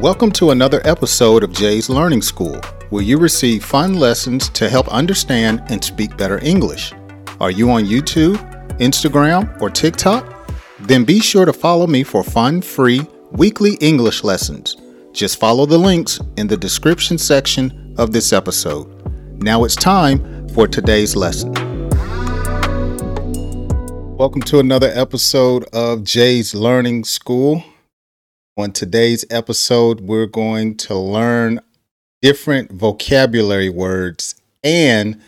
Welcome to another episode of Jay's Learning School, where you receive fun lessons to help understand and speak better English. Are you on YouTube, Instagram, or TikTok? Then be sure to follow me for fun, free, weekly English lessons. Just follow the links in the description section of this episode. Now it's time for today's lesson. Welcome to another episode of Jay's Learning School. On today's episode, we're going to learn different vocabulary words and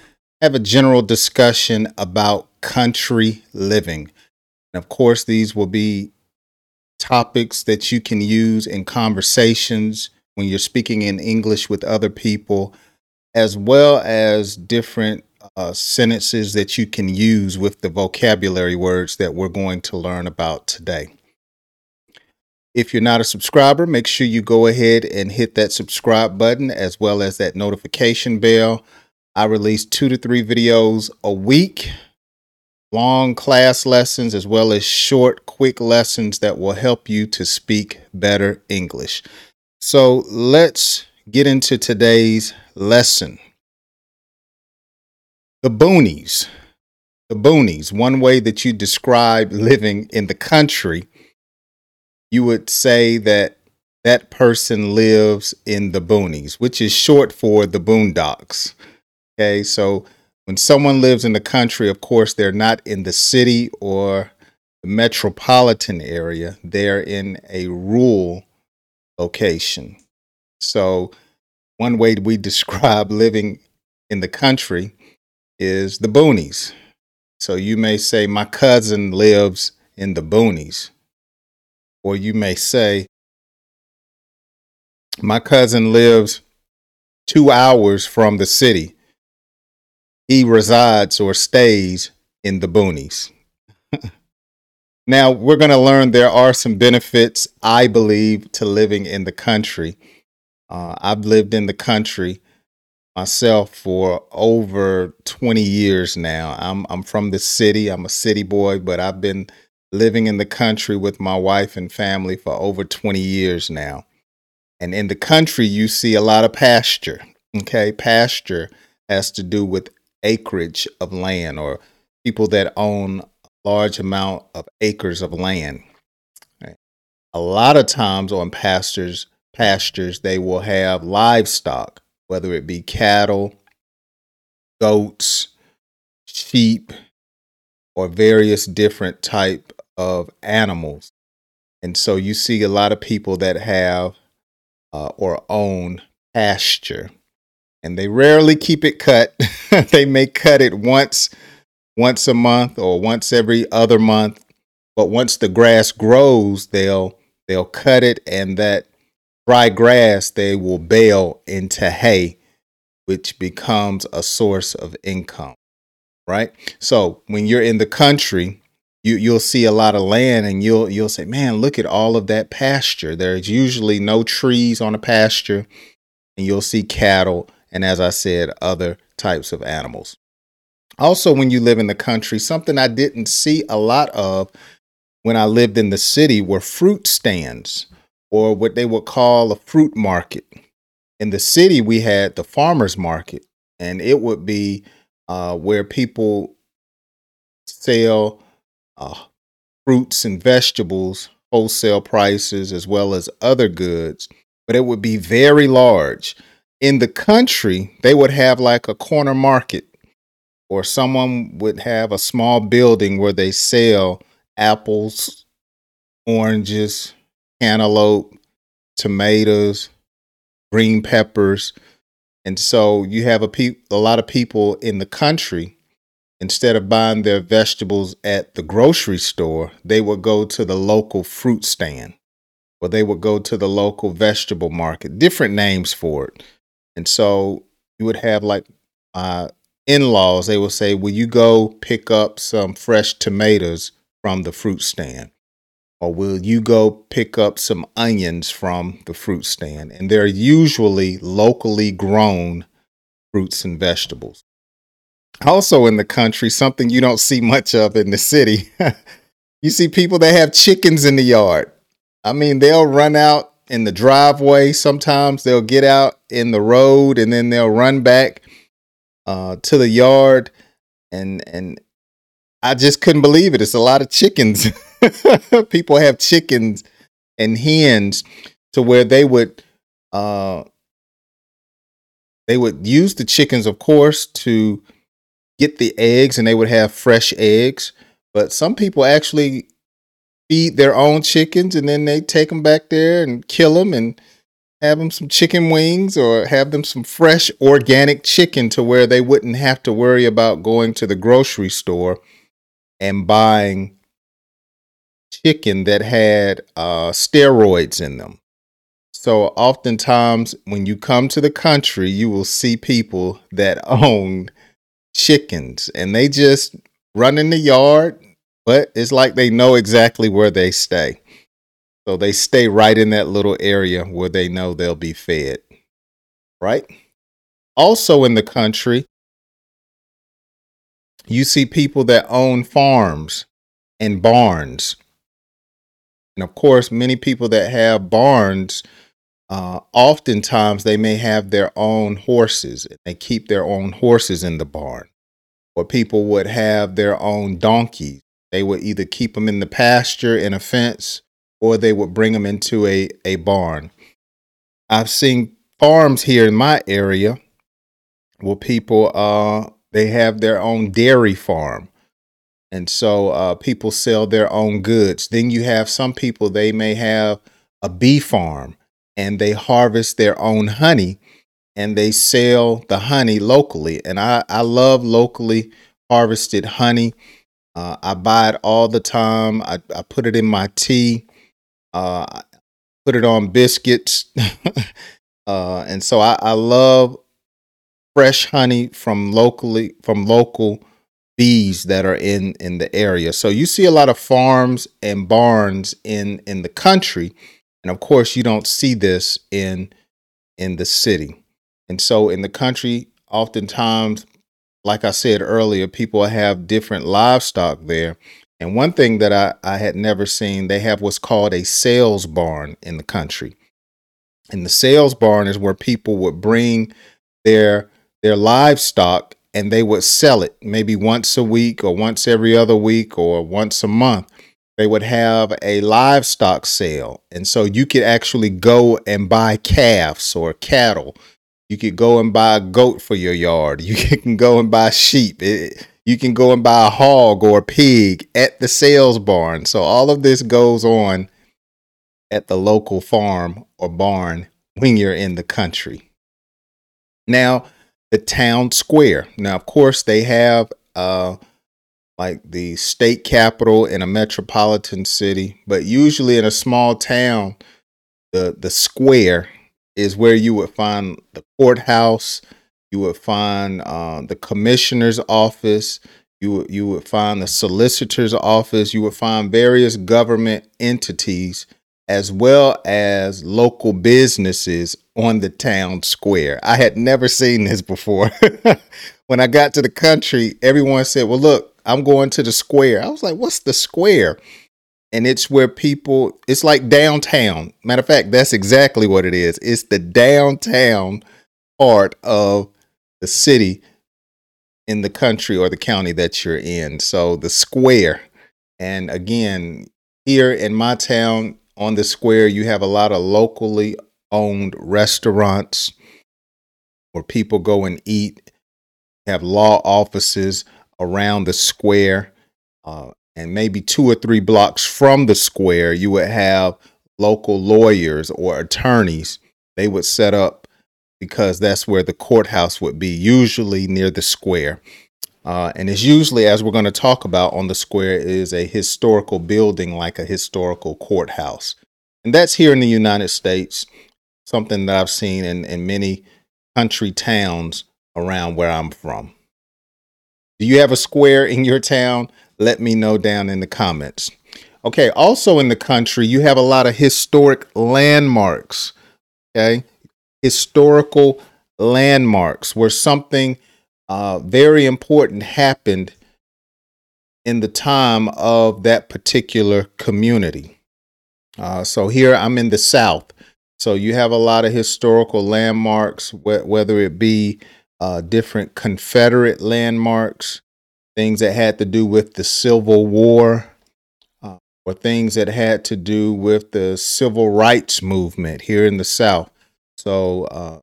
have a general discussion about country living. And of course, these will be topics that you can use in conversations when you're speaking in English with other people, as well as different uh, sentences that you can use with the vocabulary words that we're going to learn about today. If you're not a subscriber, make sure you go ahead and hit that subscribe button as well as that notification bell. I release two to three videos a week, long class lessons, as well as short, quick lessons that will help you to speak better English. So let's get into today's lesson. The boonies. The boonies, one way that you describe living in the country you would say that that person lives in the boonies, which is short for the boondocks. Okay, so when someone lives in the country, of course, they're not in the city or the metropolitan area, they're in a rural location. So, one way we describe living in the country is the boonies. So, you may say, My cousin lives in the boonies. Or you may say, My cousin lives two hours from the city. He resides or stays in the boonies. now, we're going to learn there are some benefits, I believe, to living in the country. Uh, I've lived in the country myself for over 20 years now. I'm I'm from the city. I'm a city boy, but I've been living in the country with my wife and family for over 20 years now. And in the country, you see a lot of pasture. Okay, pasture has to do with acreage of land or people that own a large amount of acres of land. Right? A lot of times on pastures, pastures, they will have livestock, whether it be cattle, goats, sheep, or various different type of animals. And so you see a lot of people that have uh, or own pasture and they rarely keep it cut. they may cut it once once a month or once every other month, but once the grass grows, they'll they'll cut it and that dry grass they will bale into hay which becomes a source of income. Right? So, when you're in the country, you you'll see a lot of land and you'll you'll say, "Man, look at all of that pasture." There's usually no trees on a pasture, and you'll see cattle and as I said, other types of animals. Also, when you live in the country, something I didn't see a lot of when I lived in the city were fruit stands or what they would call a fruit market. In the city, we had the farmers market, and it would be uh, where people sell uh, fruits and vegetables, wholesale prices, as well as other goods, but it would be very large. In the country, they would have like a corner market, or someone would have a small building where they sell apples, oranges, cantaloupe, tomatoes, green peppers. And so you have a, pe- a lot of people in the country instead of buying their vegetables at the grocery store, they would go to the local fruit stand or they would go to the local vegetable market, different names for it. And so you would have like uh, in laws, they would say, Will you go pick up some fresh tomatoes from the fruit stand? Or will you go pick up some onions from the fruit stand? And they're usually locally grown fruits and vegetables. Also, in the country, something you don't see much of in the city, you see people that have chickens in the yard. I mean, they'll run out in the driveway. Sometimes they'll get out in the road and then they'll run back uh, to the yard. And and I just couldn't believe it. It's a lot of chickens. People have chickens and hens to where they would uh, they would use the chickens, of course, to get the eggs, and they would have fresh eggs. But some people actually feed their own chickens and then they take them back there and kill them and have them some chicken wings or have them some fresh organic chicken to where they wouldn't have to worry about going to the grocery store and buying chicken that had uh, steroids in them. So, oftentimes, when you come to the country, you will see people that own chickens and they just run in the yard, but it's like they know exactly where they stay. So they stay right in that little area where they know they'll be fed. Right? Also in the country, you see people that own farms and barns. And of course, many people that have barns, uh, oftentimes they may have their own horses. They keep their own horses in the barn. Or people would have their own donkeys they would either keep them in the pasture in a fence or they would bring them into a, a barn. I've seen farms here in my area where people uh they have their own dairy farm. And so uh, people sell their own goods. Then you have some people, they may have a bee farm and they harvest their own honey and they sell the honey locally. And I, I love locally harvested honey. Uh, I buy it all the time. I, I put it in my tea. Uh, put it on biscuits. uh, and so I, I love fresh honey from locally from local bees that are in in the area. So you see a lot of farms and barns in in the country, and of course you don't see this in in the city. And so in the country, oftentimes like I said earlier, people have different livestock there. And one thing that I, I had never seen, they have what's called a sales barn in the country. And the sales barn is where people would bring their their livestock and they would sell it maybe once a week or once every other week or once a month. They would have a livestock sale. And so you could actually go and buy calves or cattle you could go and buy a goat for your yard. You can go and buy sheep. It, you can go and buy a hog or a pig at the sales barn. So all of this goes on at the local farm or barn when you're in the country. Now, the town square. Now, of course, they have uh, like the state capital in a metropolitan city, but usually in a small town, the the square is where you would find the courthouse, you would find uh, the commissioner's office, you you would find the solicitor's office, you would find various government entities as well as local businesses on the town square. I had never seen this before. when I got to the country, everyone said, Well, look, I'm going to the square. I was like, What's the square? and it's where people it's like downtown matter of fact that's exactly what it is it's the downtown part of the city in the country or the county that you're in so the square and again here in my town on the square you have a lot of locally owned restaurants where people go and eat have law offices around the square uh, and maybe two or three blocks from the square, you would have local lawyers or attorneys. They would set up because that's where the courthouse would be, usually near the square. Uh, and it's usually, as we're going to talk about on the square, is a historical building like a historical courthouse. And that's here in the United States, something that I've seen in, in many country towns around where I'm from. Do you have a square in your town? let me know down in the comments. Okay, also in the country, you have a lot of historic landmarks. Okay, historical landmarks where something uh, very important happened in the time of that particular community. Uh, so here I'm in the South. So you have a lot of historical landmarks, wh- whether it be uh, different Confederate landmarks, things that had to do with the Civil War, uh, or things that had to do with the civil rights movement here in the South. So, uh,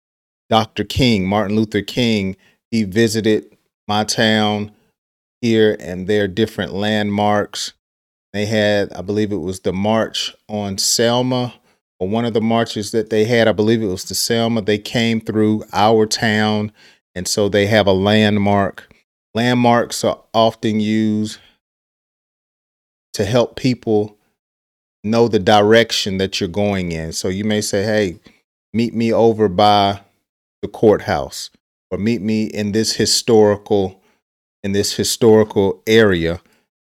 Dr. King, Martin Luther King, he visited my town here, and there are different landmarks. They had, I believe it was the March on Selma, or one of the marches that they had, I believe it was the Selma. They came through our town, and so they have a landmark. Landmarks are often used to help people know the direction that you're going in. So you may say, hey, meet me over by the courthouse or meet me in this historical in this historical area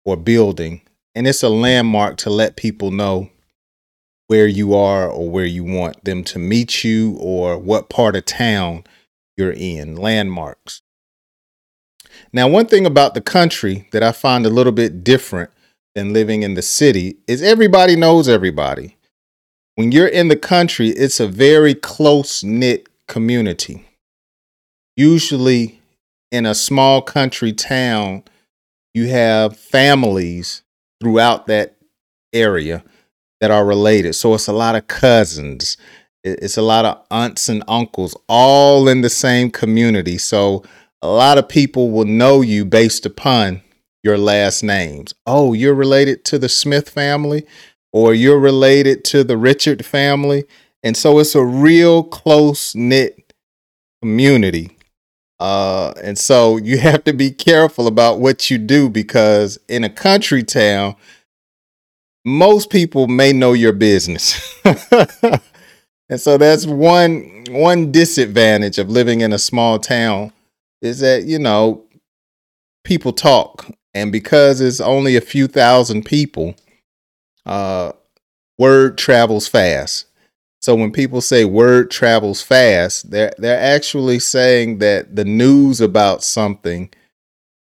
or building and it's a landmark to let people know where you are or where you want them to meet you or what part of town you're in landmarks. Now one thing about the country that i find a little bit different than living in the city is everybody knows everybody. When you're in the country it's a very close knit community. Usually in a small country town, you have families throughout that area that are related. So it's a lot of cousins, it's a lot of aunts and uncles, all in the same community. So a lot of people will know you based upon your last names. Oh, you're related to the Smith family, or you're related to the Richard family. And so it's a real close knit community uh, and so you have to be careful about what you do because in a country town, most people may know your business. and so that's one one disadvantage of living in a small town is that, you know, people talk. And because it's only a few thousand people, uh, word travels fast. So when people say word travels fast, they're they're actually saying that the news about something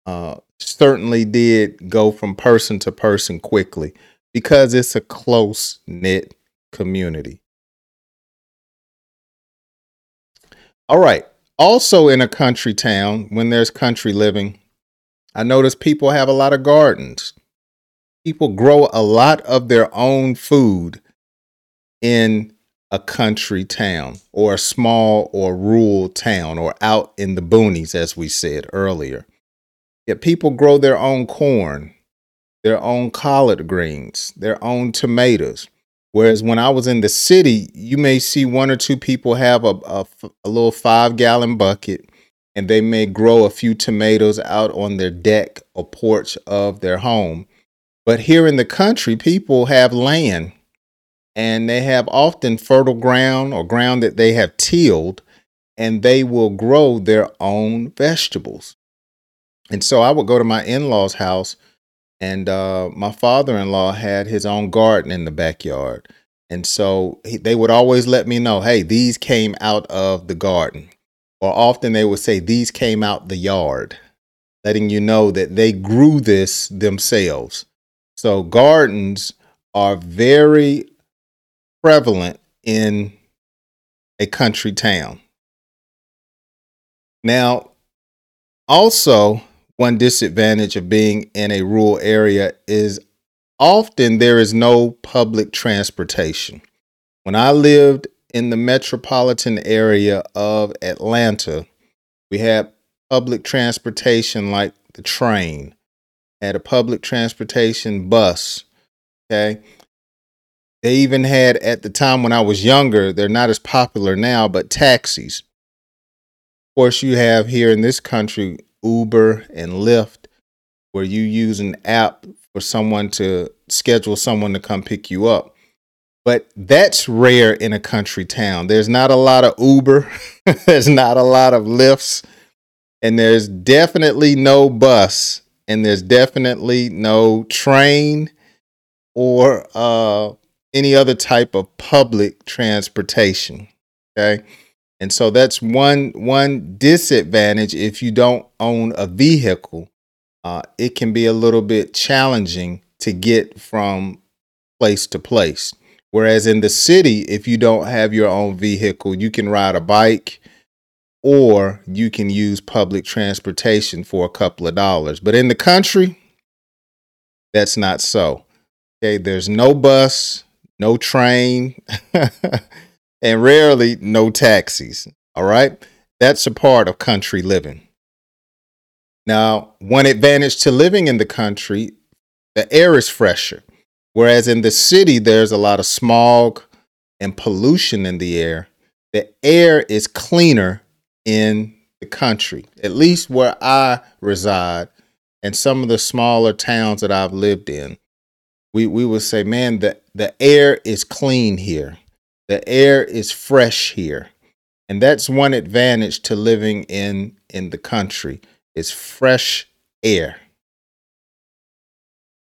uh, certainly did go from person to person quickly because it's a close knit community. All right. Also, in a country town, when there's country living, I notice people have a lot of gardens. People grow a lot of their own food in a country town or a small or rural town or out in the boonies, as we said earlier. Yet people grow their own corn, their own collard greens, their own tomatoes. Whereas when I was in the city, you may see one or two people have a, a, a little five gallon bucket and they may grow a few tomatoes out on their deck or porch of their home. But here in the country, people have land and they have often fertile ground or ground that they have tilled, and they will grow their own vegetables. And so I would go to my in law's house, and uh, my father in law had his own garden in the backyard. And so he, they would always let me know, hey, these came out of the garden. Or often they would say, these came out the yard, letting you know that they grew this themselves. So gardens are very prevalent in a country town. Now, also, one disadvantage of being in a rural area is often there is no public transportation. When I lived in the metropolitan area of Atlanta, we had public transportation like the train, had a public transportation bus. Okay. They even had at the time when I was younger, they're not as popular now, but taxis. Of course, you have here in this country Uber and Lyft, where you use an app for someone to schedule someone to come pick you up. But that's rare in a country town. There's not a lot of Uber, there's not a lot of Lyfts, and there's definitely no bus, and there's definitely no train or uh, any other type of public transportation. Okay. And so that's one one disadvantage if you don't own a vehicle. Uh, it can be a little bit challenging to get from place to place. Whereas in the city, if you don't have your own vehicle, you can ride a bike or you can use public transportation for a couple of dollars. But in the country, that's not so. Okay, there's no bus, no train, and rarely no taxis. All right, that's a part of country living. Now, one advantage to living in the country, the air is fresher. Whereas in the city, there's a lot of smog and pollution in the air. The air is cleaner in the country, at least where I reside and some of the smaller towns that I've lived in. We, we would say, man, the, the air is clean here. The air is fresh here. And that's one advantage to living in, in the country is fresh air.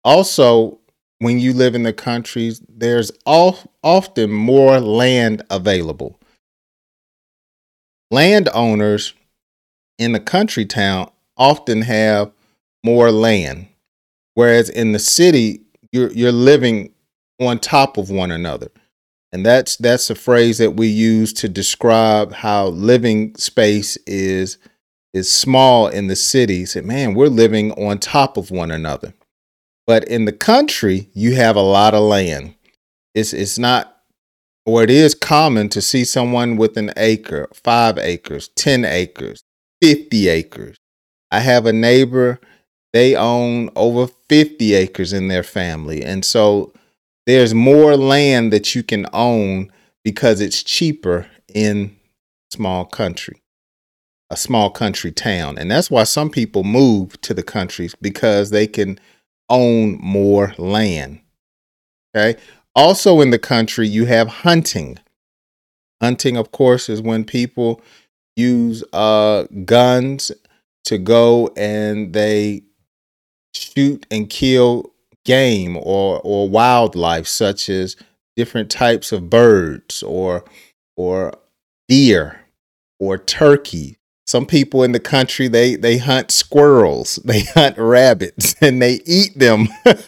Also, when you live in the countries, there's often more land available. Landowners in the country town often have more land, whereas in the city, you're you're living on top of one another. And that's that's a phrase that we use to describe how living space is is small in the city. Say, man, we're living on top of one another. But in the country, you have a lot of land. It's it's not or it is common to see someone with an acre, five acres, 10 acres, 50 acres. I have a neighbor, they own over 50 acres in their family. And so there's more land that you can own because it's cheaper in small country a small country town. And that's why some people move to the countries because they can own more land. Okay. Also in the country, you have hunting. Hunting, of course, is when people use uh, guns to go and they shoot and kill game or or wildlife such as different types of birds or or deer or turkey. Some people in the country they they hunt squirrels they hunt rabbits and they eat them.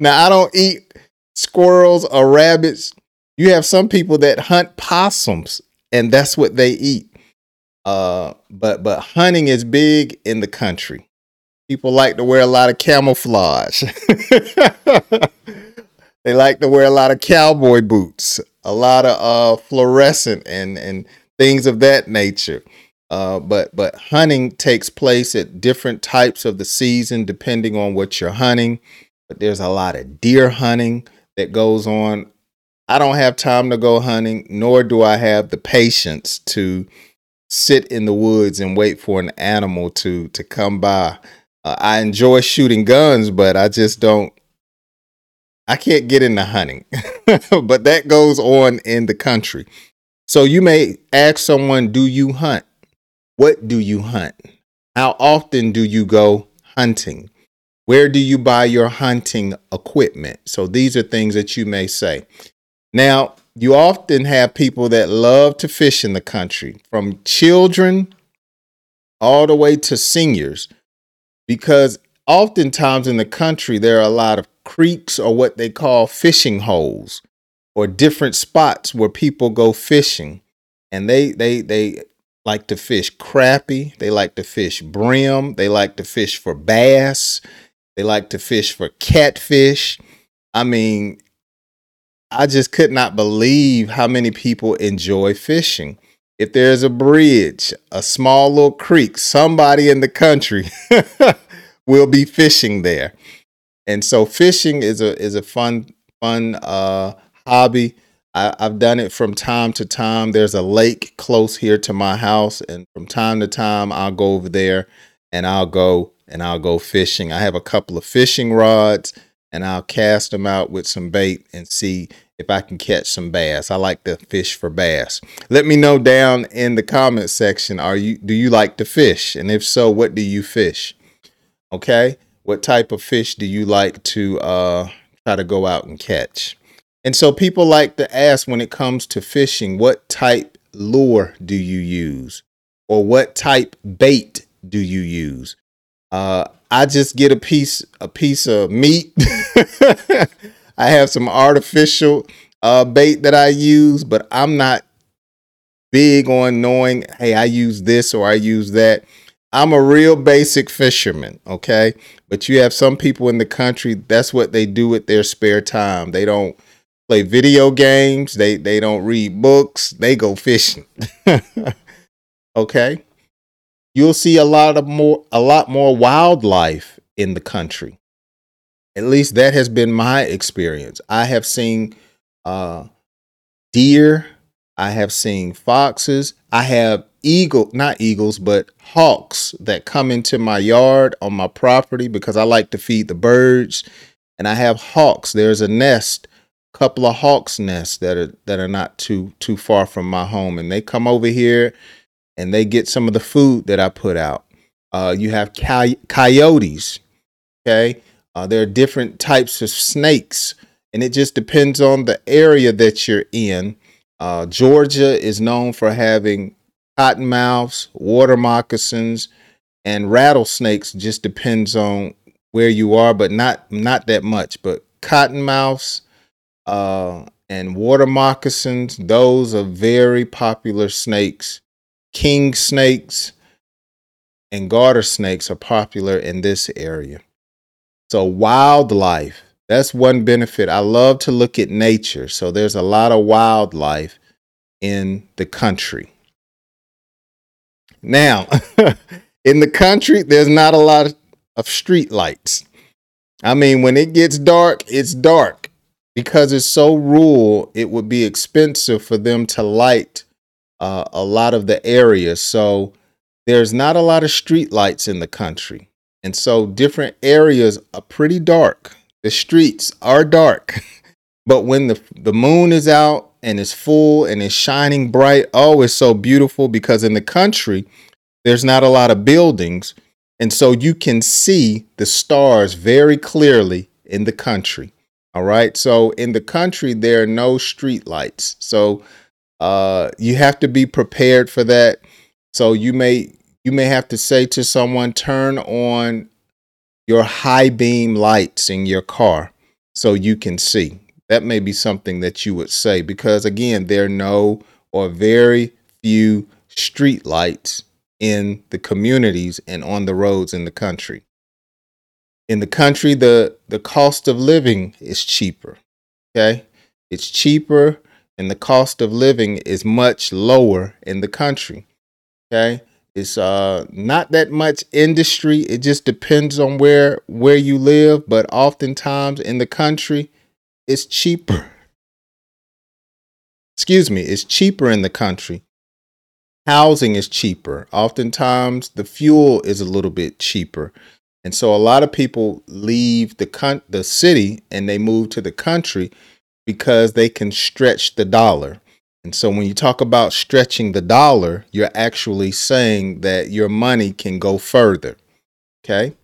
Now i don't eat squirrels or rabbits. You have some people that hunt possums and that's what they eat. Uh but but hunting is big in the country people like to wear a lot of camouflage they like to wear a lot of cowboy boots a lot of uh fluorescent and and things of that nature uh, but but hunting takes place at different types of the season depending on what you're hunting. But there's a lot of deer hunting that goes on. I don't have time to go hunting, nor do I have the patience to sit in the woods and wait for an animal to to come by. Uh, I enjoy shooting guns, but I just don't. I can't get into hunting, but that goes on in the country. So you may ask someone, "Do you hunt?" What do you hunt? How often do you go hunting? Where do you buy your hunting equipment? So these are things that you may say. Now, you often have people that love to fish in the country, from children all the way to seniors, because oftentimes in the country, there are a lot of creeks or what they call fishing holes or different spots where people go fishing and they they they like to fish crappie. They like to fish brim. They like to fish for bass. They like to fish for catfish. I mean, I just could not believe how many people enjoy fishing. If there's a bridge, a small little creek, somebody in the country will be fishing there. And so fishing is a is a fun fun uh hobby I, have done it from time to time. There's a lake close here to my house, and from time to time, I'll go over there and I'll go and I'll go fishing. I have a couple of fishing rods, and I'll cast them out with some bait and see if I can catch some bass. I like to fish for bass. Let me know down in the comment section. Are you do you like to fish? And if so, what do you fish? Okay, what type of fish do you like to uh, try to go out and catch? And so people like to ask when it comes to fishing, what type lure do you use? Or what type bait do you use? Uh, I just get a piece a piece of meat. I have some artificial uh, bait that I use, but I'm not big on knowing, hey, I use this or I use that. I'm a real basic fisherman, okay? But you have some people in the country, that's what they do with their spare time. They don't play video games, they they don't read books, they go fishing. okay? You'll see a lot of more a lot more wildlife in the country. At least that has been my experience. I have seen uh, deer, I have seen foxes, I have eagle, not eagles, but hawks that come into my yard on my property because I like to feed the birds. And I have hawks. There's a nest, couple of hawks nests that are that are not too too far from my home, and they come over here and they get some of the food that I put out. Uh, you have coy- coyotes. Okay, uh, there are different types of snakes, and it just depends on the area that you're in. Uh, Georgia is known for having cottonmouths, water moccasins, and rattlesnakes. Just depends on where you are, but not not that much. But cottonmouths uh, and water moccasins, those are very popular snakes. King snakes and garter snakes are popular in this area. So wildlife, that's one benefit. I love to look at nature. So there's a lot of wildlife in the country. Now, in the country, there's not a lot of street lights. I mean, when it gets dark, it's dark. Because it's so rural, it would be expensive for them to light uh, a lot of the areas. So there's not a lot of street lights in the country. And so different areas are pretty dark. The streets are dark. but when the, the moon is out and it's full and it's shining bright. Oh, it's so beautiful because in the country, there's not a lot of buildings. And so you can see the stars very clearly in the country. All right. So in the country, there are no street lights. So uh, you have to be prepared for that. So you may you may have to say to someone, turn on your high beam lights in your car so you can see. That may be something that you would say because again there are no or very few street lights in the communities and on the roads in the country. In the country the the cost of living is cheaper okay? It's cheaper and the cost of living is much lower in the country okay it's uh not that much industry it just depends on where where you live but oftentimes in the country it's cheaper. Excuse me, it's cheaper in the country. Housing is cheaper. Oftentimes, the fuel is a little bit cheaper. And so a lot of people leave the con- the city and they move to the country because they can stretch the dollar. And so when you talk about stretching the dollar, you're actually saying that your money can go further. Okay?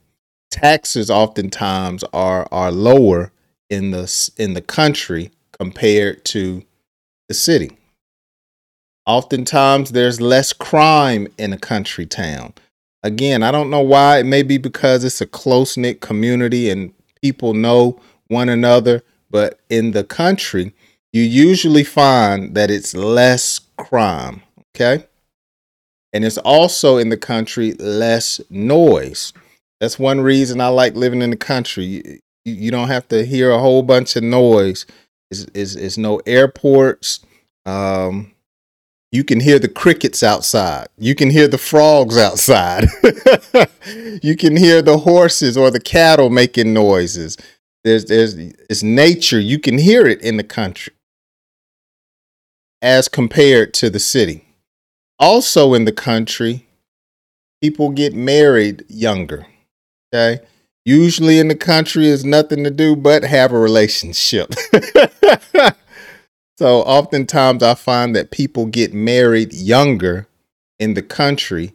Taxes oftentimes are are lower in the in the country compared to the city. Oftentimes there's less crime in a country town. Again, I don't know why. It may be because it's a close knit community and people know one another. But in the country, you usually find that it's less crime. Okay. And it's also in the country less noise. That's one reason I like living in the country you don't have to hear a whole bunch of noise. Is is is no airports. Um, you can hear the crickets outside. You can hear the frogs outside. you can hear the horses or the cattle making noises. There's there's it's nature. You can hear it in the country as compared to the city. Also in the country, people get married younger. Okay? usually in the country is nothing to do but have a relationship. so oftentimes I find that people get married younger in the country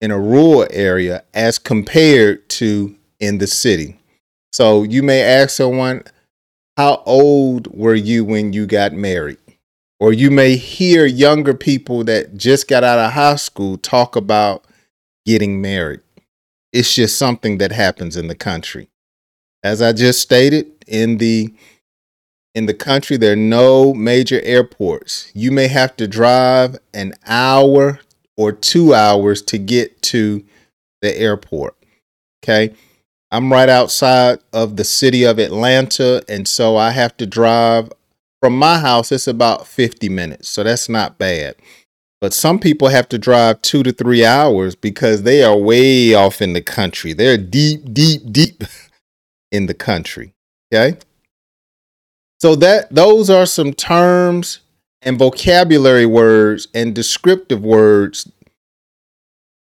in a rural area as compared to in the city. So you may ask someone, How old were you when you got married? Or you may hear younger people that just got out of high school talk about getting married. It's just something that happens in the country. As I just stated, in the in the country, there are no major airports. You may have to drive an hour or two hours to get to the airport. Okay. I'm right outside of the city of Atlanta, and so I have to drive from my house. It's about 50 minutes, so that's not bad. But some people have to drive two to three hours because they are way off in the country. They're deep, deep, deep in the country. Okay. So that those are some terms and vocabulary words and descriptive words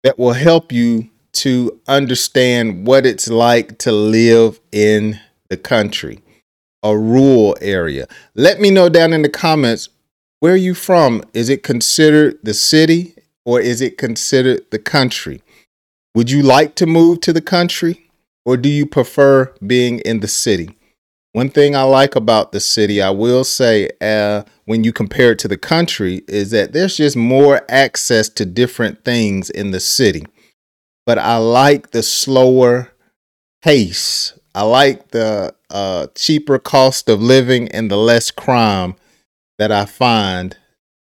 that will help you to understand what it's like to live in the country, a rural area. Let me know down in the comments where are you from? Is it considered the city or is it considered the country? Would you like to move to the country or do you prefer being in the city? One thing I like about the city, I will say, uh, when you compare it to the country, is that there's just more access to different things in the city. But I like the slower pace. I like the uh, cheaper cost of living and the less crime that I find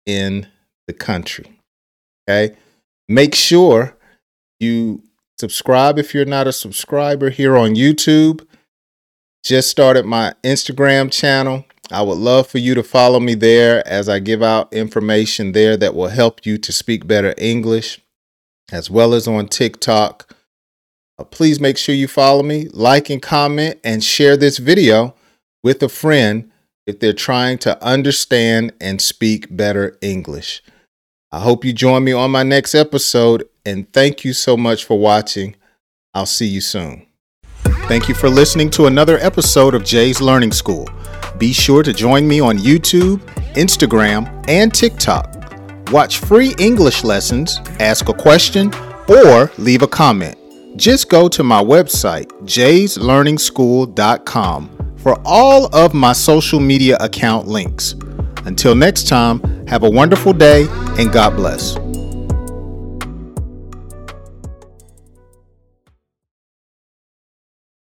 in the country. Okay. Make sure you subscribe if you're not a subscriber here on YouTube just started my Instagram channel. I would love for you to follow me there as I give out information there that will help you to speak better English, as well as on TikTok. Uh, please make sure you follow me, like and comment, and share this video with a friend if they're trying to understand and speak better English. I hope you join me on my next episode, and thank you so much for watching. I'll see you soon. Thank you for listening to another episode of Jay's Learning School. Be sure to join me on YouTube, Instagram, and TikTok. Watch free English lessons, ask a question, or leave a comment. Just go to my website, jayslearningschool.com, for all of my social media account links. Until next time, have a wonderful day and God bless.